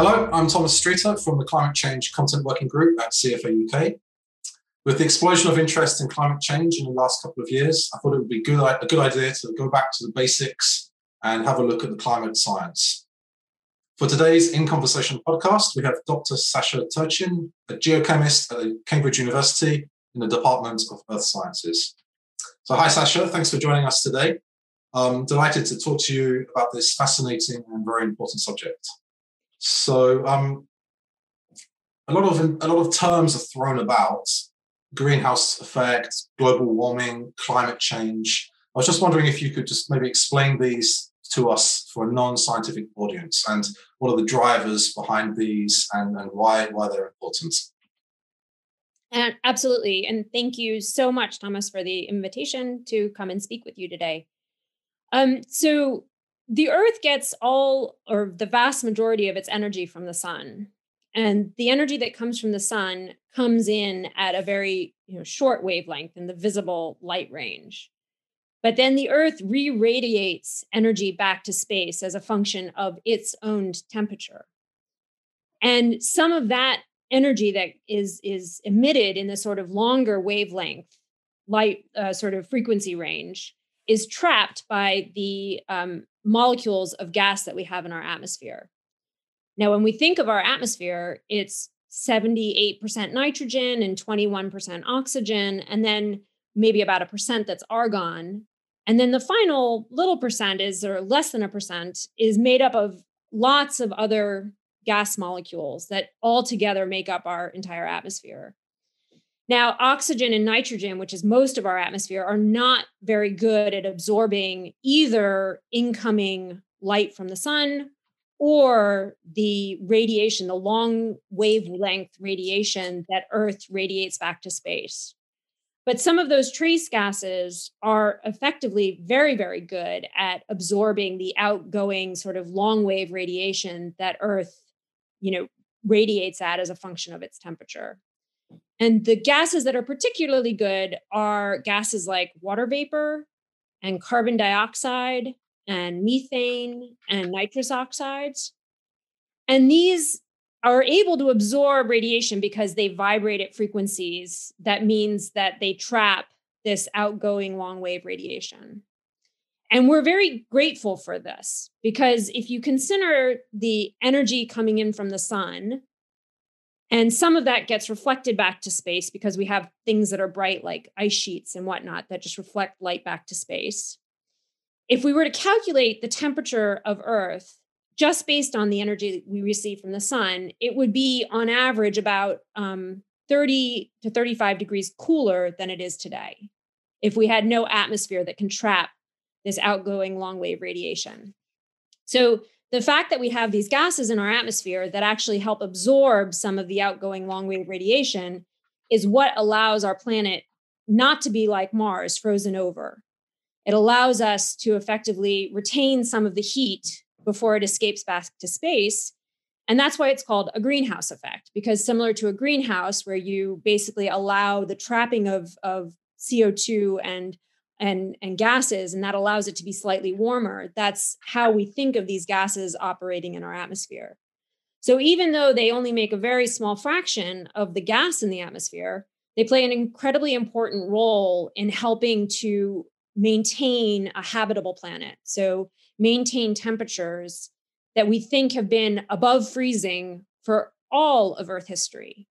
Hello, I'm Thomas Streater from the Climate Change Content Working Group at CFA UK. With the explosion of interest in climate change in the last couple of years, I thought it would be good, a good idea to go back to the basics and have a look at the climate science. For today's In Conversation podcast, we have Dr. Sasha Turchyn, a geochemist at Cambridge University in the Department of Earth Sciences. So, hi, Sasha. Thanks for joining us today. I'm delighted to talk to you about this fascinating and very important subject. So, um, a lot of a lot of terms are thrown about: greenhouse effect, global warming, climate change. I was just wondering if you could just maybe explain these to us for a non-scientific audience, and what are the drivers behind these, and, and why why they're important. And absolutely, and thank you so much, Thomas, for the invitation to come and speak with you today. Um, so the earth gets all or the vast majority of its energy from the sun. And the energy that comes from the sun comes in at a very you know, short wavelength in the visible light range. But then the earth re-radiates energy back to space as a function of its own temperature. And some of that energy that is is emitted in the sort of longer wavelength light uh, sort of frequency range is trapped by the um, molecules of gas that we have in our atmosphere. Now, when we think of our atmosphere, it's 78% nitrogen and 21% oxygen, and then maybe about a percent that's argon. And then the final little percent is, or less than a percent, is made up of lots of other gas molecules that all together make up our entire atmosphere. Now, oxygen and nitrogen, which is most of our atmosphere, are not very good at absorbing either incoming light from the sun or the radiation, the long wavelength radiation that Earth radiates back to space. But some of those trace gases are effectively very, very good at absorbing the outgoing sort of long wave radiation that Earth, you know, radiates at as a function of its temperature. And the gases that are particularly good are gases like water vapor and carbon dioxide and methane and nitrous oxides. And these are able to absorb radiation because they vibrate at frequencies that means that they trap this outgoing long wave radiation. And we're very grateful for this because if you consider the energy coming in from the sun, and some of that gets reflected back to space because we have things that are bright, like ice sheets and whatnot, that just reflect light back to space. If we were to calculate the temperature of Earth just based on the energy that we receive from the sun, it would be on average about um, 30 to 35 degrees cooler than it is today if we had no atmosphere that can trap this outgoing long wave radiation. So the fact that we have these gases in our atmosphere that actually help absorb some of the outgoing long wave radiation is what allows our planet not to be like Mars, frozen over. It allows us to effectively retain some of the heat before it escapes back to space. And that's why it's called a greenhouse effect, because similar to a greenhouse, where you basically allow the trapping of, of CO2 and and and gases and that allows it to be slightly warmer. That's how we think of these gases operating in our atmosphere. So even though they only make a very small fraction of the gas in the atmosphere they play an incredibly important role in helping to maintain a habitable planet. So maintain temperatures that we think have been above freezing for all of earth history.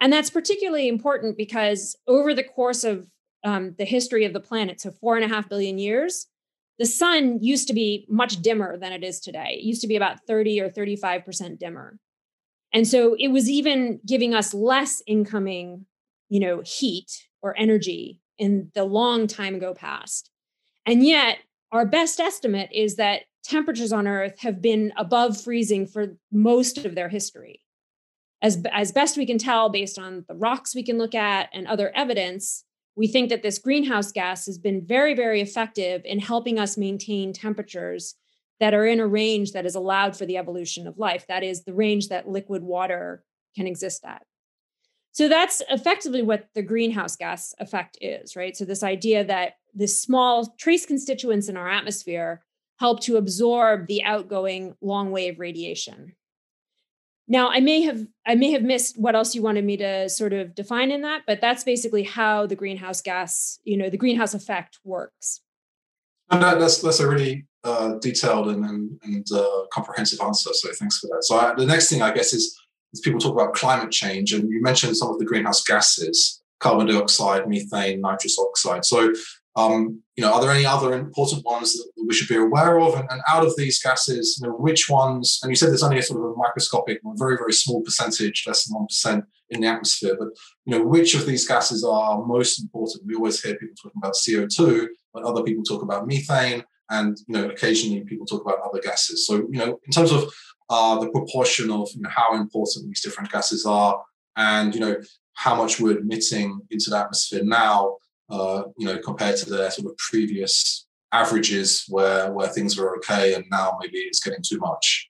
And that's particularly important because over the course of um, the history of the planet, so four and a half billion years, the sun used to be much dimmer than it is today. It used to be about 30 or 35% dimmer. And so it was even giving us less incoming, you know, heat or energy in the long time ago past. And yet, our best estimate is that temperatures on Earth have been above freezing for most of their history. As, as best we can tell, based on the rocks we can look at and other evidence, we think that this greenhouse gas has been very, very effective in helping us maintain temperatures that are in a range that is allowed for the evolution of life. That is the range that liquid water can exist at. So that's effectively what the greenhouse gas effect is, right? So, this idea that the small trace constituents in our atmosphere help to absorb the outgoing long wave radiation. Now I may have I may have missed what else you wanted me to sort of define in that, but that's basically how the greenhouse gas, you know, the greenhouse effect works. And that, that's that's a really uh, detailed and and, and uh, comprehensive answer. So thanks for that. So I, the next thing I guess is, is people talk about climate change, and you mentioned some of the greenhouse gases, carbon dioxide, methane, nitrous oxide. So um, you know, are there any other important ones that we should be aware of? And, and, out of these gases, you know, which ones? And you said there's only a sort of a microscopic, very very small percentage, less than one percent in the atmosphere. But you know, which of these gases are most important? We always hear people talking about CO two, but other people talk about methane, and you know, occasionally people talk about other gases. So you know, in terms of uh, the proportion of you know, how important these different gases are, and you know, how much we're emitting into the atmosphere now uh, you know, compared to their sort of previous averages where where things were okay and now maybe it's getting too much.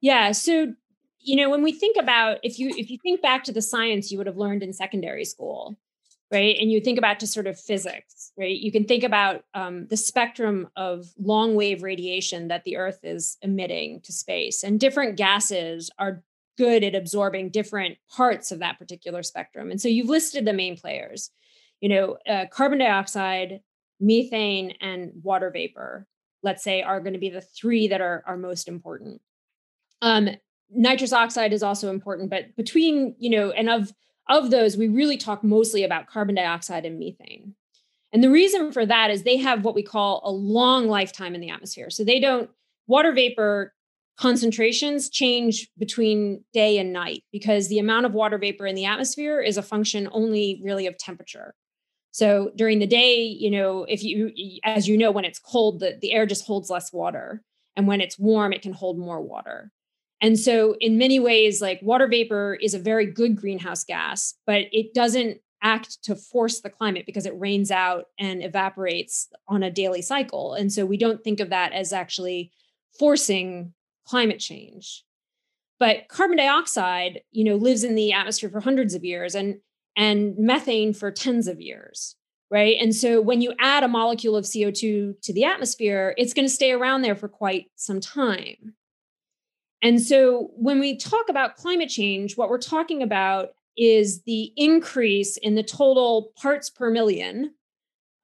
Yeah. So, you know, when we think about if you if you think back to the science you would have learned in secondary school, right? And you think about to sort of physics, right? You can think about um, the spectrum of long wave radiation that the Earth is emitting to space, and different gases are good at absorbing different parts of that particular spectrum. And so you've listed the main players you know, uh, carbon dioxide, methane, and water vapor, let's say, are going to be the three that are, are most important. Um, nitrous oxide is also important, but between, you know, and of of those, we really talk mostly about carbon dioxide and methane. And the reason for that is they have what we call a long lifetime in the atmosphere. So they don't, water vapor concentrations change between day and night because the amount of water vapor in the atmosphere is a function only really of temperature. So during the day, you know, if you, as you know, when it's cold, the, the air just holds less water. And when it's warm, it can hold more water. And so, in many ways, like water vapor is a very good greenhouse gas, but it doesn't act to force the climate because it rains out and evaporates on a daily cycle. And so, we don't think of that as actually forcing climate change. But carbon dioxide, you know, lives in the atmosphere for hundreds of years. And and methane for tens of years, right? And so when you add a molecule of CO2 to the atmosphere, it's going to stay around there for quite some time. And so when we talk about climate change, what we're talking about is the increase in the total parts per million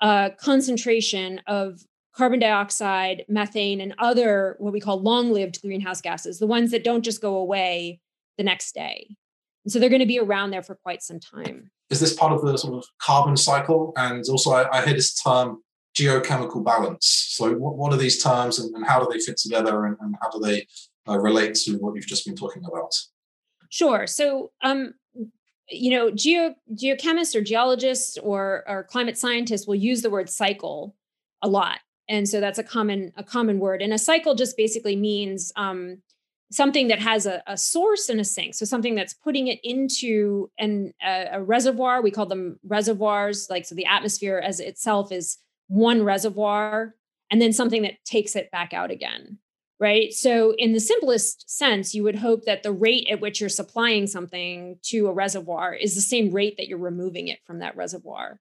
uh, concentration of carbon dioxide, methane, and other what we call long lived greenhouse gases, the ones that don't just go away the next day. And so they're going to be around there for quite some time. Is this part of the sort of carbon cycle? And also, I, I hear this term geochemical balance. So, what, what are these terms and, and how do they fit together and, and how do they uh, relate to what you've just been talking about? Sure. So, um, you know, geo geochemists or geologists or, or climate scientists will use the word cycle a lot, and so that's a common a common word. And a cycle just basically means um, something that has a, a, source and a sink. So something that's putting it into an, a, a, reservoir we call them reservoirs like so the atmosphere as itself is one reservoir and then something that takes it back out again right? So in the simplest sense you would hope that the rate at which you're supplying something to a reservoir is the same rate that you're removing it from that reservoir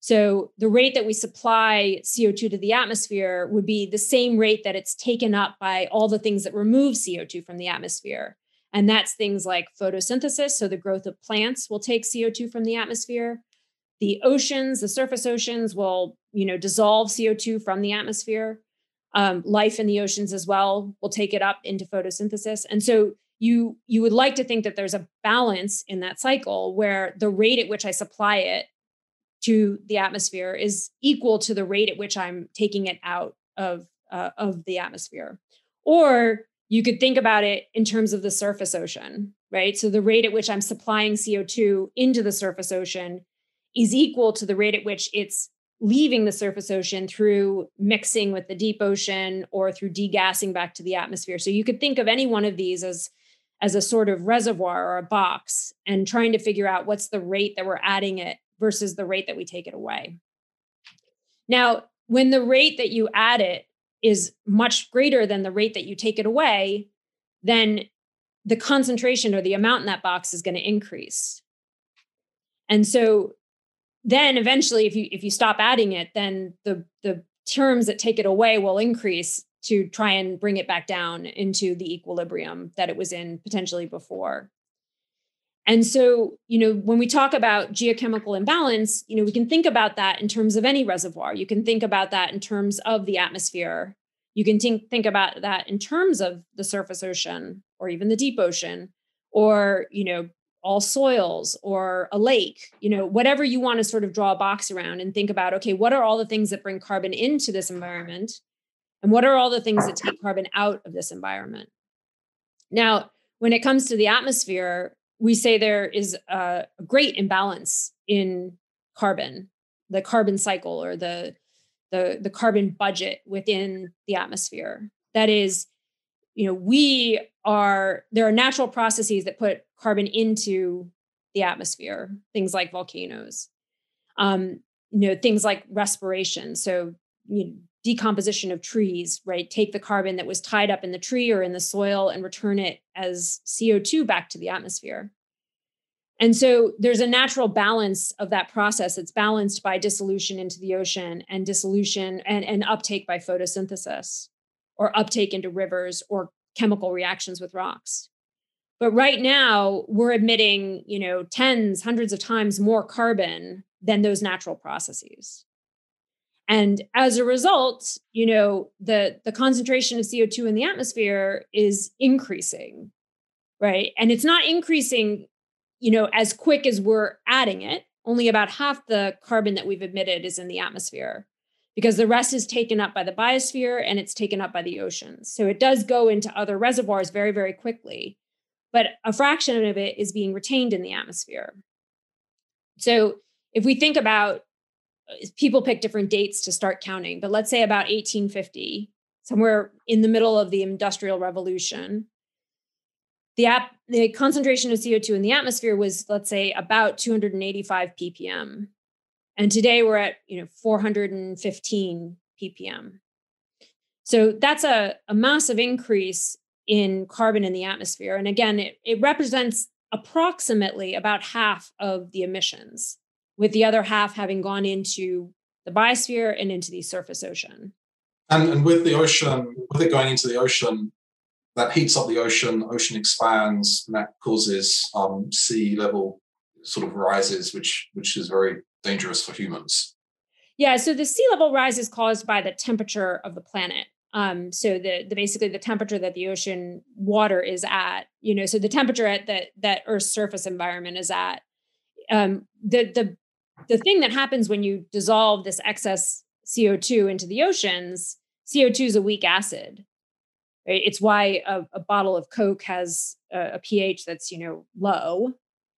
so the rate that we supply CO2 to the atmosphere would be the same rate that it's taken up by all the things that remove CO2 from the atmosphere. And that's things like photosynthesis. So the growth of plants will take CO2 from the atmosphere. The oceans, the surface oceans will, you know, dissolve CO2 from the atmosphere. Um, life in the oceans as well will take it up into photosynthesis. And so you you would like to think that there's a balance in that cycle where the rate at which I supply it to the atmosphere is equal to the rate at which I'm taking it out of uh, of the atmosphere. Or you could think about it in terms of the surface ocean, right? So the rate at which I'm supplying CO2 into the surface ocean is equal to the rate at which it's leaving the surface ocean through mixing with the deep ocean or through degassing back to the atmosphere. So you could think of any one of these as as a sort of reservoir or a box and trying to figure out what's the rate that we're adding it versus the rate that we take it away. Now, when the rate that you add it is much greater than the rate that you take it away, then the concentration or the amount in that box is going to increase. And so then eventually if you if you stop adding it, then the the terms that take it away will increase to try and bring it back down into the equilibrium that it was in potentially before. And so, you know, when we talk about geochemical imbalance, you know, we can think about that in terms of any reservoir. You can think about that in terms of the atmosphere. You can think, think about that in terms of the surface ocean or even the deep ocean or, you know, all soils or a lake, you know, whatever you want to sort of draw a box around and think about, okay, what are all the things that bring carbon into this environment? And what are all the things that take carbon out of this environment? Now, when it comes to the atmosphere, we say there is a great imbalance in carbon, the carbon cycle or the the the carbon budget within the atmosphere. That is, you know, we are there are natural processes that put carbon into the atmosphere, things like volcanoes. Um, you know, things like respiration. So, you know, decomposition of trees, right? Take the carbon that was tied up in the tree or in the soil and return it as CO2 back to the atmosphere. And so there's a natural balance of that process. It's balanced by dissolution into the ocean and dissolution and, and uptake by photosynthesis or uptake into rivers or chemical reactions with rocks. But right now, we're emitting, you know, tens, hundreds of times more carbon than those natural processes. And as a result, you know, the, the concentration of CO2 in the atmosphere is increasing, right? And it's not increasing, you know, as quick as we're adding it. Only about half the carbon that we've emitted is in the atmosphere because the rest is taken up by the biosphere and it's taken up by the oceans. So it does go into other reservoirs very, very quickly, but a fraction of it is being retained in the atmosphere. So if we think about people pick different dates to start counting, but let's say about 1850, somewhere in the middle of the Industrial Revolution, the, ap- the concentration of CO2 in the atmosphere was, let's say, about 285 ppm. And today we're at you know 415 ppm. So that's a, a massive increase in carbon in the atmosphere. And again, it, it represents approximately about half of the emissions with the other half having gone into the biosphere and into the surface ocean. And, and with the ocean, with it going into the ocean, that heats up the ocean, ocean expands, and that causes um, sea level sort of rises, which which is very dangerous for humans. Yeah, so the sea level rise is caused by the temperature of the planet. Um, so the, the basically the temperature that the ocean water is at, you know, so the temperature at that that Earth's surface environment is at. Um, the the the thing that happens when you dissolve this excess CO2 into the oceans, CO2 is a weak acid. It's why a, a bottle of Coke has a, a pH that's, you know, low.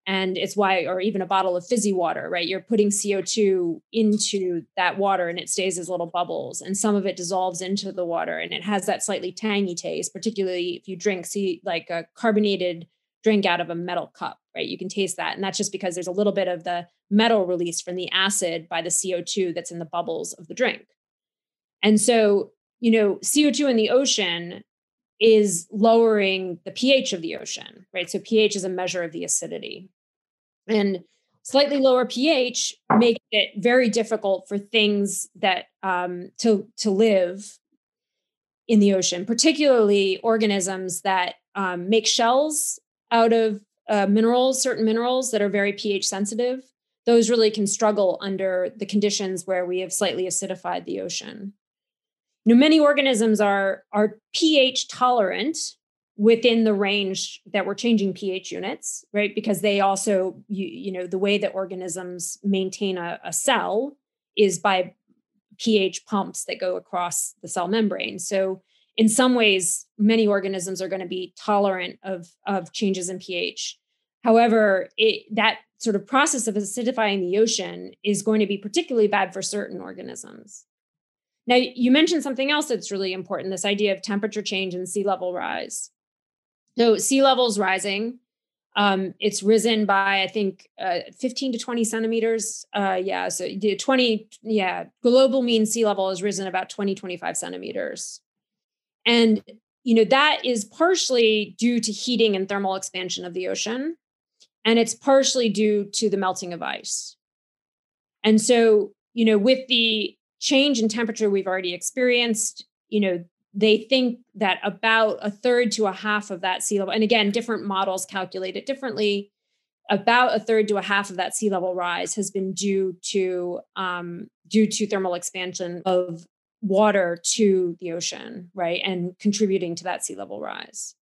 And it's why, or even a bottle of fizzy water, right? You're putting CO2 into that water and it stays as little bubbles. And some of it dissolves into the water and it has that slightly tangy taste, particularly if you drink, see, like a carbonated drink out of a metal cup, right? You can taste that. And that's just because there's a little bit of the metal released from the acid by the CO2 that's in the bubbles of the drink. And so, you know, CO2 in the ocean is lowering the pH of the ocean, right? So pH is a measure of the acidity. And slightly lower pH makes it very difficult for things that um, to to live in the ocean, particularly organisms that um, make shells out of uh, minerals, certain minerals that are very pH sensitive, those really can struggle under the conditions where we have slightly acidified the ocean. Know, many organisms are, are pH tolerant within the range that we're changing pH units, right? Because they also, you, you know, the way that organisms maintain a, a cell is by pH pumps that go across the cell membrane. So in some ways, many organisms are going to be tolerant of, of changes in pH. However, it, that sort of process of acidifying the ocean is going to be particularly bad for certain organisms. Now, you mentioned something else that's really important this idea of temperature change and sea level rise. So, sea levels rising. Um, it's risen by, I think, uh, 15 to 20 centimeters. Uh, yeah, so 20, yeah, global mean sea level has risen about 20, 25 centimeters. And you know that is partially due to heating and thermal expansion of the ocean and it's partially due to the melting of ice. And so, you know, with the change in temperature we've already experienced, you know, they think that about a third to a half of that sea level, and again, different models calculate it differently. About a third to a half of that sea level rise has been due to um, due to thermal expansion of water to the ocean, right, and contributing to that sea level rise.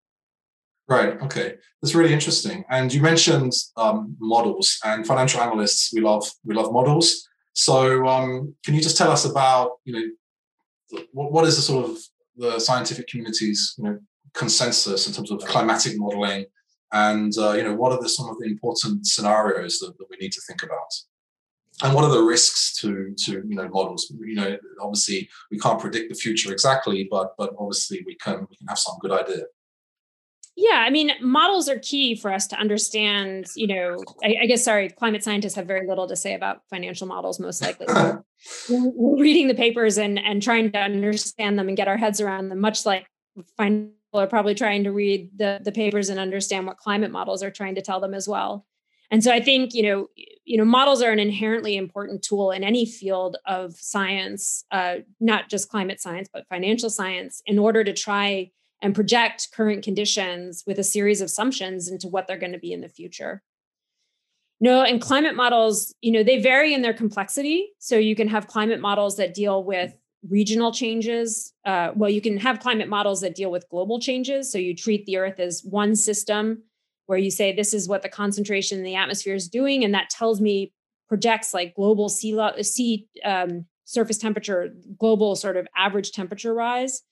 Right. Okay, that's really interesting. And you mentioned um, models and financial analysts. We love we love models. So, um, can you just tell us about you know what, what is the sort of the scientific community's you know consensus in terms of climatic modeling, and uh, you know what are the, some of the important scenarios that, that we need to think about? And what are the risks to to you know models you know obviously we can't predict the future exactly but but obviously we can we can have some good idea yeah, I mean, models are key for us to understand. You know, I, I, guess sorry, climate scientists have very little to say about financial models. Most likely, reading the papers and and trying to understand them and get our heads around them. Much like financial are probably trying to read the the papers and understand what climate models are trying to tell them as well. And so I think you know, you know, models are an inherently important tool in any field of science, uh, not just climate science, but financial science, in order to try and project current conditions with a series of assumptions into what they're going to be in the future. You know, and climate models, you know, they vary in their complexity. So you can have climate models that deal with regional changes. Uh, well, you can have climate models that deal with global changes. So you treat the Earth as one system where you say this is what the concentration in the atmosphere is doing, and that tells me projects like global sea, sea um, surface temperature, global sort of average temperature rise.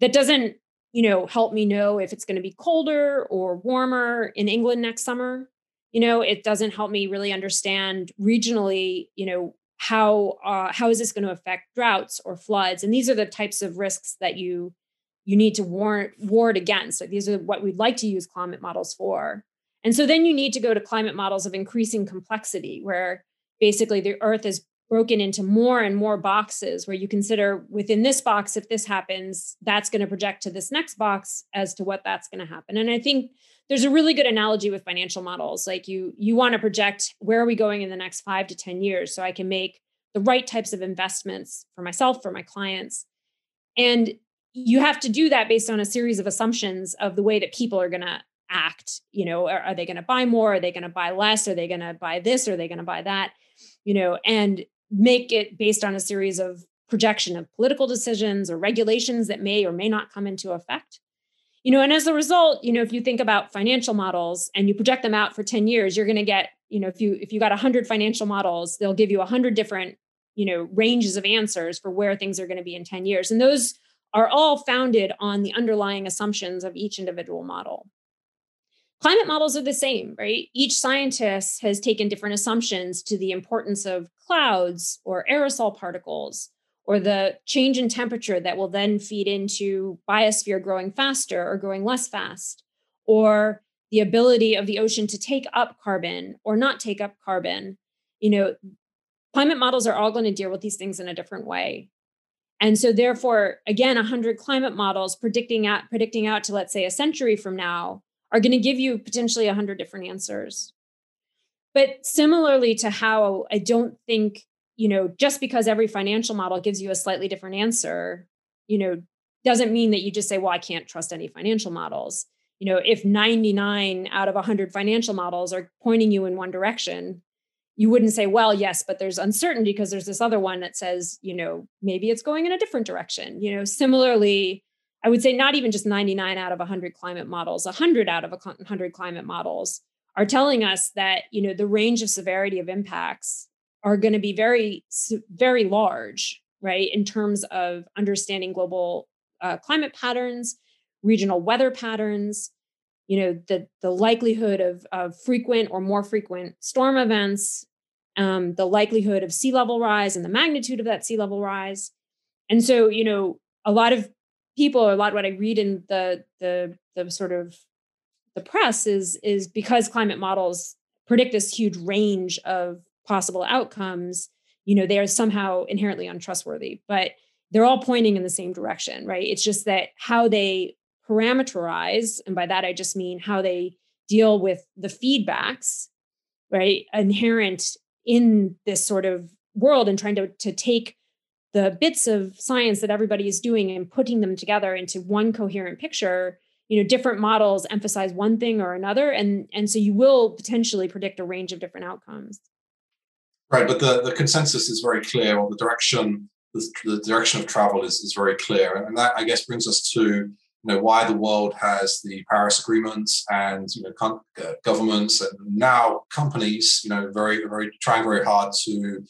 That doesn't you know, help me know if it's going to be colder or warmer in England next summer. You know, it doesn't help me really understand regionally, you know, how uh, how is this going to affect droughts or floods? And these are the types of risks that you you need to warn ward against. Like these are what we'd like to use climate models for. And so then you need to go to climate models of increasing complexity, where basically the Earth is broken into more and more boxes where you consider within this box if this happens that's going to project to this next box as to what that's going to happen and i think there's a really good analogy with financial models like you you want to project where are we going in the next 5 to 10 years so i can make the right types of investments for myself for my clients and you have to do that based on a series of assumptions of the way that people are going to act you know are, are they going to buy more? Are they going to buy less? Are they going to buy this? Are they going to buy that? You know and make it based on a series of projection of political decisions or regulations that may or may not come into effect. You know and as a result you know if you think about financial models and you project them out for 10 years you're going to get you know if you if you got 100 financial models they'll give you 100 different you know ranges of answers for where things are going to be in 10 years. And those are all founded on the underlying assumptions of each individual model. Climate models are the same, right? Each scientist has taken different assumptions to the importance of clouds or aerosol particles or the change in temperature that will then feed into biosphere growing faster or growing less fast or the ability of the ocean to take up carbon or not take up carbon. You know climate models are all going to deal with these things in a different way and so therefore again 100 climate models predicting out predicting out to let's say a century from now are going to give you potentially 100 different answers. But similarly to how I don't think, you know, just because every financial model gives you a slightly different answer, you know, doesn't mean that you just say, well, I can't trust any financial models. You know, if 99 out of 100 financial models are pointing you in one direction, you wouldn't say, well, yes, but there's uncertainty because there's this other one that says, you know, maybe it's going in a different direction. You know, similarly, I would say not even just 99 out of 100 climate models, 100 out of 100 climate models are telling us that you know the range of severity of impacts are going to be very very large, right? In terms of understanding global uh, climate patterns, regional weather patterns, you know the the likelihood of, of frequent or more frequent storm events, um, the likelihood of sea level rise and the magnitude of that sea level rise, and so you know a lot of people a lot of what i read in the the the sort of the press is is because climate models predict this huge range of possible outcomes you know they are somehow inherently untrustworthy but they're all pointing in the same direction right? It's just that how they parameterize and by that i just mean how they deal with the feedbacks right inherent in this sort of world and trying to, to take the bits of science that everybody is doing and putting them together into one coherent picture you know different models emphasize one thing or another and and so you will potentially predict a range of different outcomes. Right but the the consensus is very clear or the direction the, the direction of travel is, is very clear and that i guess brings us to you know why the world has the Paris agreements and you know uh, governments and now companies you know very very trying very hard to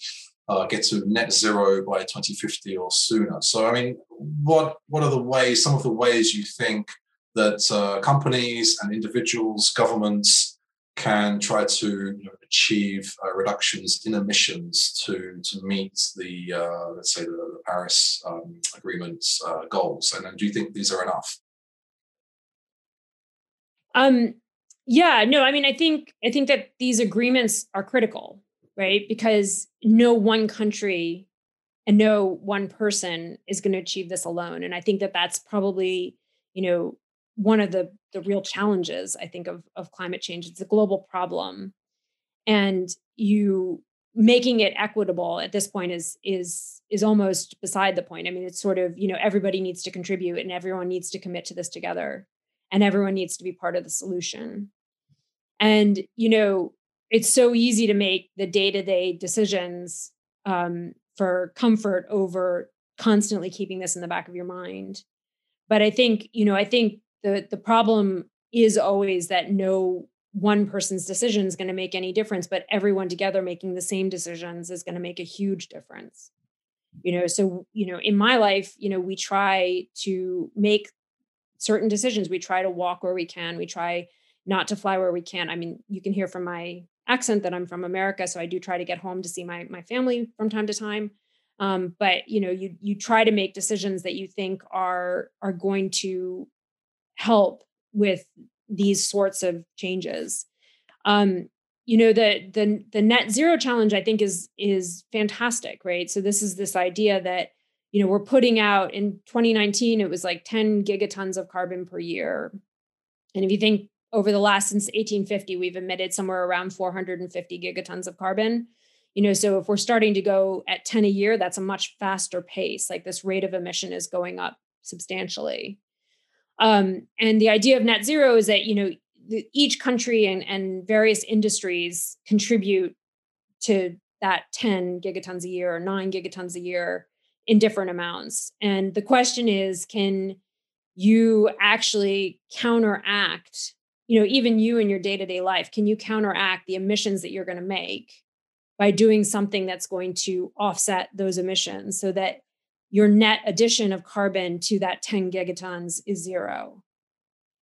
uh, get to net zero by 2050 or sooner. So I mean, what what are the ways? Some of the ways you think that uh, companies and individuals, governments can try to you know, achieve uh, reductions in emissions to to meet the uh, let's say the, the Paris um, Agreement's uh, goals. And, and do you think these are enough? Um, yeah, no, I mean, I think I think that these agreements are critical, right? Because no one country and no one person is going to achieve this alone, and I think that that's probably you know one of the the real challenges I think of of climate change. It's a global problem, and you making it equitable at this point is is is almost beside the point. I mean, it's sort of you know everybody needs to contribute and everyone needs to commit to this together, and everyone needs to be part of the solution. And you know, it's so easy to make the day to day decisions um, for comfort over constantly keeping this in the back of your mind. But I think you know, I think the the problem is always that no one person's decision is going to make any difference but everyone together making the same decisions is going to make a huge difference you know so you know in my life you know we try to make certain decisions we try to walk where we can we try not to fly where we can i mean you can hear from my accent that i'm from america so i do try to get home to see my my family from time to time um, but you know you you try to make decisions that you think are are going to help with these sorts of changes. Um, you know the the the net zero challenge I think is is fantastic, right? So this is this idea that you know we're putting out in 2019 it was like 10 gigatons of carbon per year, and if you think over the last since 1850 we've emitted somewhere around 450 gigatons of carbon. You know so if we're starting to go at 10 a year that's a much faster pace. Like this rate of emission is going up substantially. Um, and the idea of net zero is that you know the, each country and, and various industries contribute to that 10 gigatons a year or 9 gigatons a year in different amounts. And the question is can you actually counteract you know even you in your day-to-day life can you counteract the emissions that you're going to make by doing something that's going to offset those emissions so that your net addition of carbon to that 10 gigatons is zero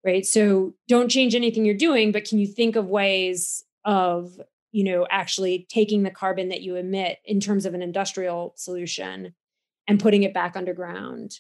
right? So don't change anything you're doing but can you think of ways of you know actually taking the carbon that you emit in terms of an industrial solution and putting it back underground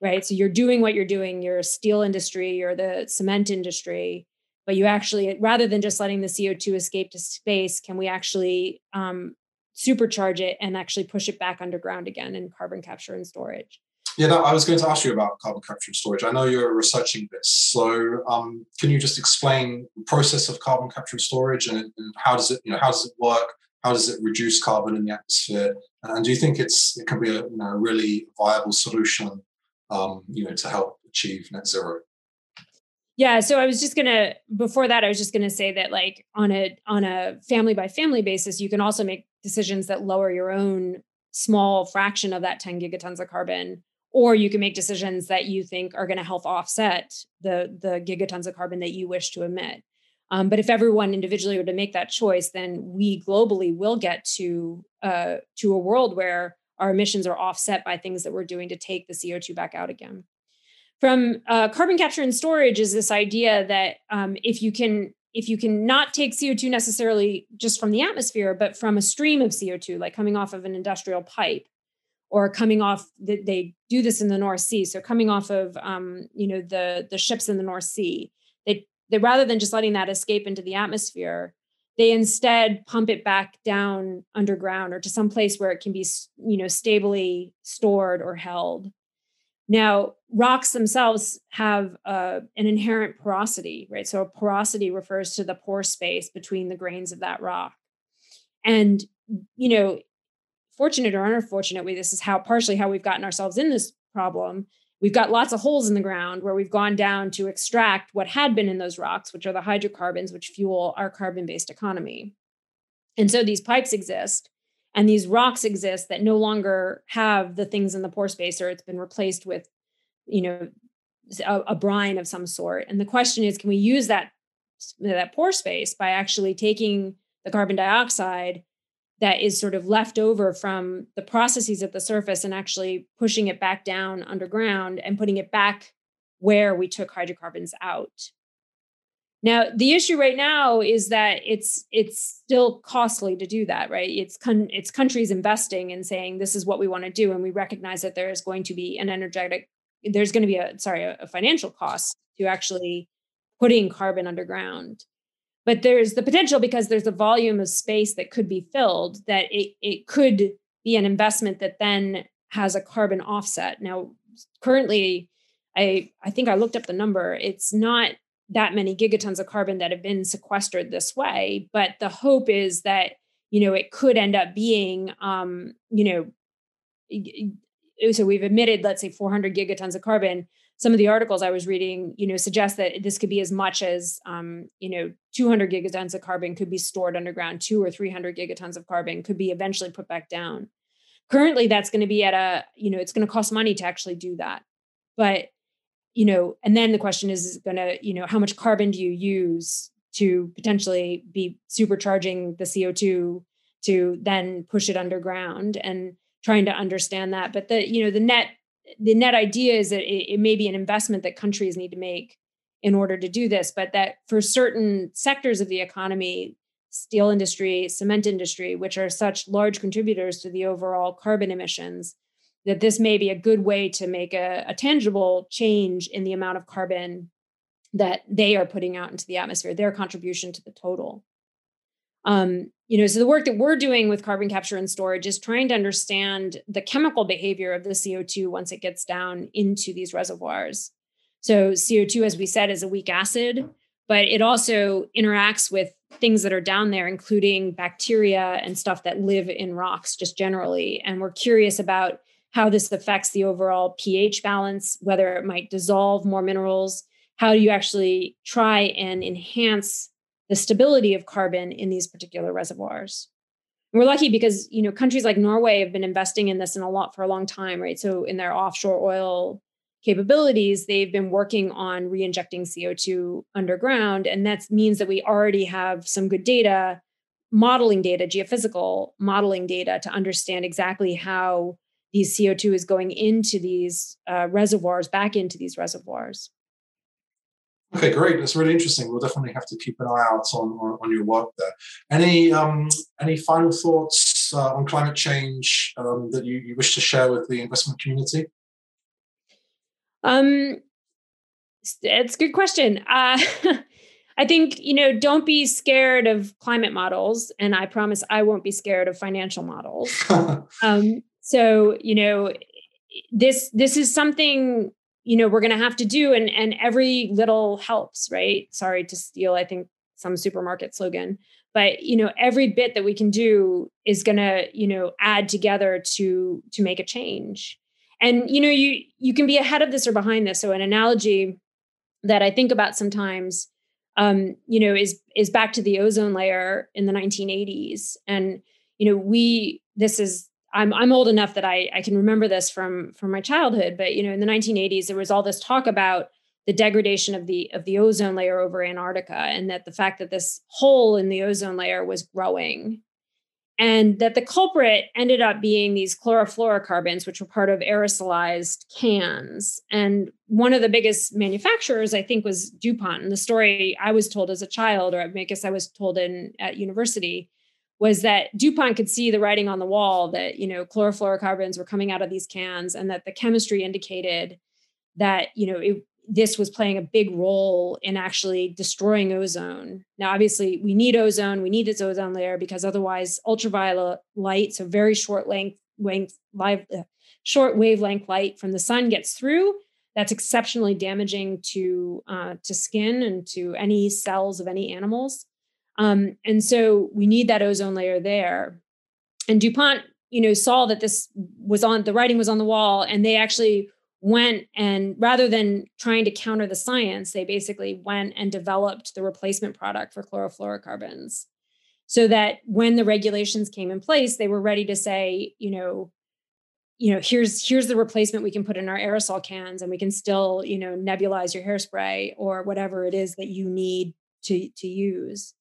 right so you're doing what you're doing you're a steel industry you're the cement industry but you actually rather than just letting the co2 escape to space can we actually um, supercharge it and actually push it back underground again in carbon capture and storage. Yeah, no, I was going to ask you about carbon capture and storage. I know you're researching this, so um, can you just explain the process of carbon capture and storage and, and, how does it, you know, how does it work? How does it reduce carbon in the atmosphere? And do you think it's it can be a you know, really viable solution, um, you know, to help achieve net zero? Yeah, so I was just gonna before that I was just gonna say that like on a on a family by family basis, you can also make decisions that lower your own small fraction of that 10 gigatons of carbon, or you can make decisions that you think are going to help offset the the gigatons of carbon that you wish to emit. Um, but if everyone individually were to make that choice, then we globally will get to uh, to a world where our emissions are offset by things that we're doing to take the CO2 back out again. From uh, carbon capture and storage is this idea that um, if you can if you can not take co2 necessarily just from the atmosphere but from a stream of co2 like coming off of an industrial pipe or coming off that they do this in the north sea so coming off of um, you know the the ships in the north sea they rather than just letting that escape into the atmosphere they instead pump it back down underground or to some place where it can be you know stably stored or held now, rocks themselves have uh, an inherent porosity, right? So, a porosity refers to the pore space between the grains of that rock. And, you know, fortunate or unfortunately, this is how partially how we've gotten ourselves in this problem. We've got lots of holes in the ground where we've gone down to extract what had been in those rocks, which are the hydrocarbons, which fuel our carbon based economy. And so these pipes exist and these rocks exist that no longer have the things in the pore space or it's been replaced with, you know, a, a brine of some sort. And the question is, can we use that that pore space by actually taking the carbon dioxide that is sort of left over from the processes at the surface and actually pushing it back down underground and putting it back where we took hydrocarbons out. Now, the issue right now is that it's it's still costly to do that, right? It's con- it's countries investing and saying this is what we want to do, and we recognize that there is going to be an energetic, there's going to be a sorry a, a financial cost to actually putting carbon underground but there's the potential because there's a volume of space that could be filled that it, it could be an investment that then has a carbon offset. Now currently i i think i looked up the number. It's not that many gigatons of carbon that have been sequestered this way but the hope is that you know it could end up being um you know so we've emitted let's say 400 gigatons of carbon some of the articles I was reading, you know, suggest that this could be as much as, um, you know, 200 gigatons of carbon could be stored underground, two or 300 gigatons of carbon could be eventually put back down. Currently, that's going to be at a, you know, it's going to cost money to actually do that. But, you know, and then the question is, is going to, you know, how much carbon do you use to potentially be supercharging the CO2 to then push it underground and trying to understand that. But the, you know, the net the net idea is that it, it, may be an investment that countries need to make in order to do this, but that for certain sectors of the economy, steel industry, cement industry, which are such large contributors to the overall carbon emissions, that this may be a good way to make a, a tangible change in the amount of carbon that they are putting out into the atmosphere, their contribution to the total. Um, you know, so the work that we're doing with carbon capture and storage is trying to understand the chemical behavior of the CO2 once it gets down into these reservoirs. So CO2, as we said, is a weak acid, but it also interacts with things that are down there, including bacteria and stuff that live in rocks just generally. And we're curious about how this affects the overall pH balance, whether it might dissolve more minerals. How do you actually try and enhance the stability of carbon in these particular reservoirs. And we're lucky because you know countries like Norway have been investing in this in a lot for a long time, right? So in their offshore oil capabilities, they've been working on re-injecting CO2 underground, and that means that we already have some good data, modeling data, geophysical modeling data to understand exactly how these CO2 is going into these uh, reservoirs, back into these reservoirs. Okay, great. That's really interesting. We'll definitely have to keep an eye out on, on, on your work there. Any um, any final thoughts uh, on climate change um, that you, you wish to share with the investment community? Um, it's a good question. Uh, I think you know, don't be scared of climate models, and I promise I won't be scared of financial models. um, so you know, this this is something you know we're going to have to do and and every little helps right? Sorry to steal i think some supermarket slogan but you know every bit that we can do is going to you know add together to to make a change. And you know you you can be ahead of this or behind this so an analogy that i think about sometimes um you know is is back to the ozone layer in the 1980s and you know we this is I'm I'm old enough that I I can remember this from from my childhood. But you know, in the 1980s, there was all this talk about the degradation of the of the ozone layer over Antarctica, and that the fact that this hole in the ozone layer was growing, and that the culprit ended up being these chlorofluorocarbons, which were part of aerosolized cans. And one of the biggest manufacturers, I think, was DuPont. And the story I was told as a child, or I guess I was told in at university, was that DuPont could see the writing on the wall that, you know, chlorofluorocarbons were coming out of these cans and that the chemistry indicated that, you know, it, this was playing a big role in actually destroying ozone. Now, obviously, we need ozone, we need its ozone layer because otherwise, ultraviolet light, so very short length, length live, uh, short wavelength light from the sun gets through. That's exceptionally damaging to uh, to skin and to any cells of any animals. Um, and so we need that ozone layer there. And DuPont you know, saw that this was on the writing was on the wall and they actually went and rather than trying to counter the science, they basically went and developed the replacement product for chlorofluorocarbons so that when the regulations came in place, they were ready to say, you know, you know, here's here's the replacement we can put in our aerosol cans and we can still, you know, nebulize your hairspray or whatever it is that you need to to use.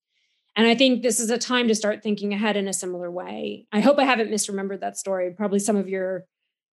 And I think this is a time to start thinking ahead in a similar way. I hope I haven't misremembered that story. Probably some of your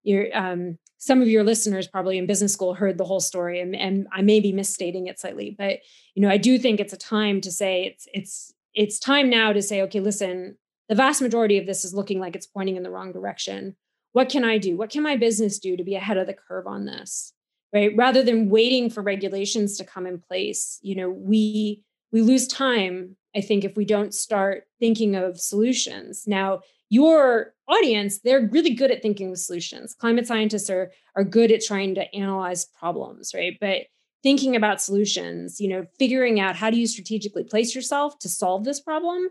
your um, some of your listeners probably in business school heard the whole story, and, and I may be misstating it slightly. But you know, I do think it's a time to say it's it's it's time now to say, okay, listen, the vast majority of this is looking like it's pointing in the wrong direction. What can I do? What can my business do to be ahead of the curve on this? Right? Rather than waiting for regulations to come in place, you know, we we lose time I think if we don't start thinking of solutions. Now, your audience, they're really good at thinking of solutions. Climate scientists are, are good at trying to analyze problems, right? But thinking about solutions, you know, figuring out how do you strategically place yourself to solve this problem,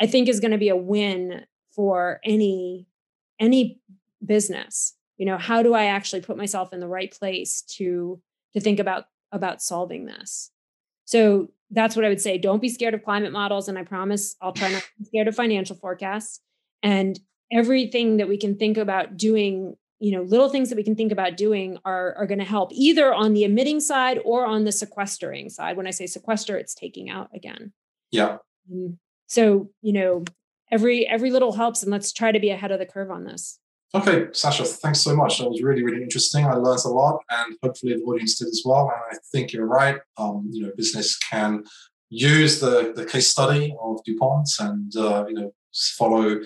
I think is going to be a win for any any business. You know, how do I actually put myself in the right place to to think about about solving this? So that's what I would say. Don't be scared of climate models. And I promise I'll try not to be scared of financial forecasts. And everything that we can think about doing, you know, little things that we can think about doing are, are going to help either on the emitting side or on the sequestering side. When I say sequester, it's taking out again. Yeah. Um, so, you know, every every little helps and let's try to be ahead of the curve on this. Okay, Sasha, thanks so much. That was really, really interesting. I learned a lot, and hopefully the audience did as well. And I think you're right. Um, you know, business can use the, the case study of DuPont and uh, you know follow,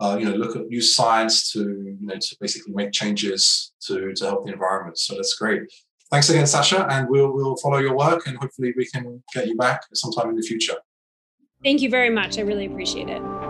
uh, you know, look at new science to you know to basically make changes to to help the environment. So that's great. Thanks again, Sasha, and we'll we'll follow your work, and hopefully we can get you back sometime in the future. Thank you very much. I really appreciate it.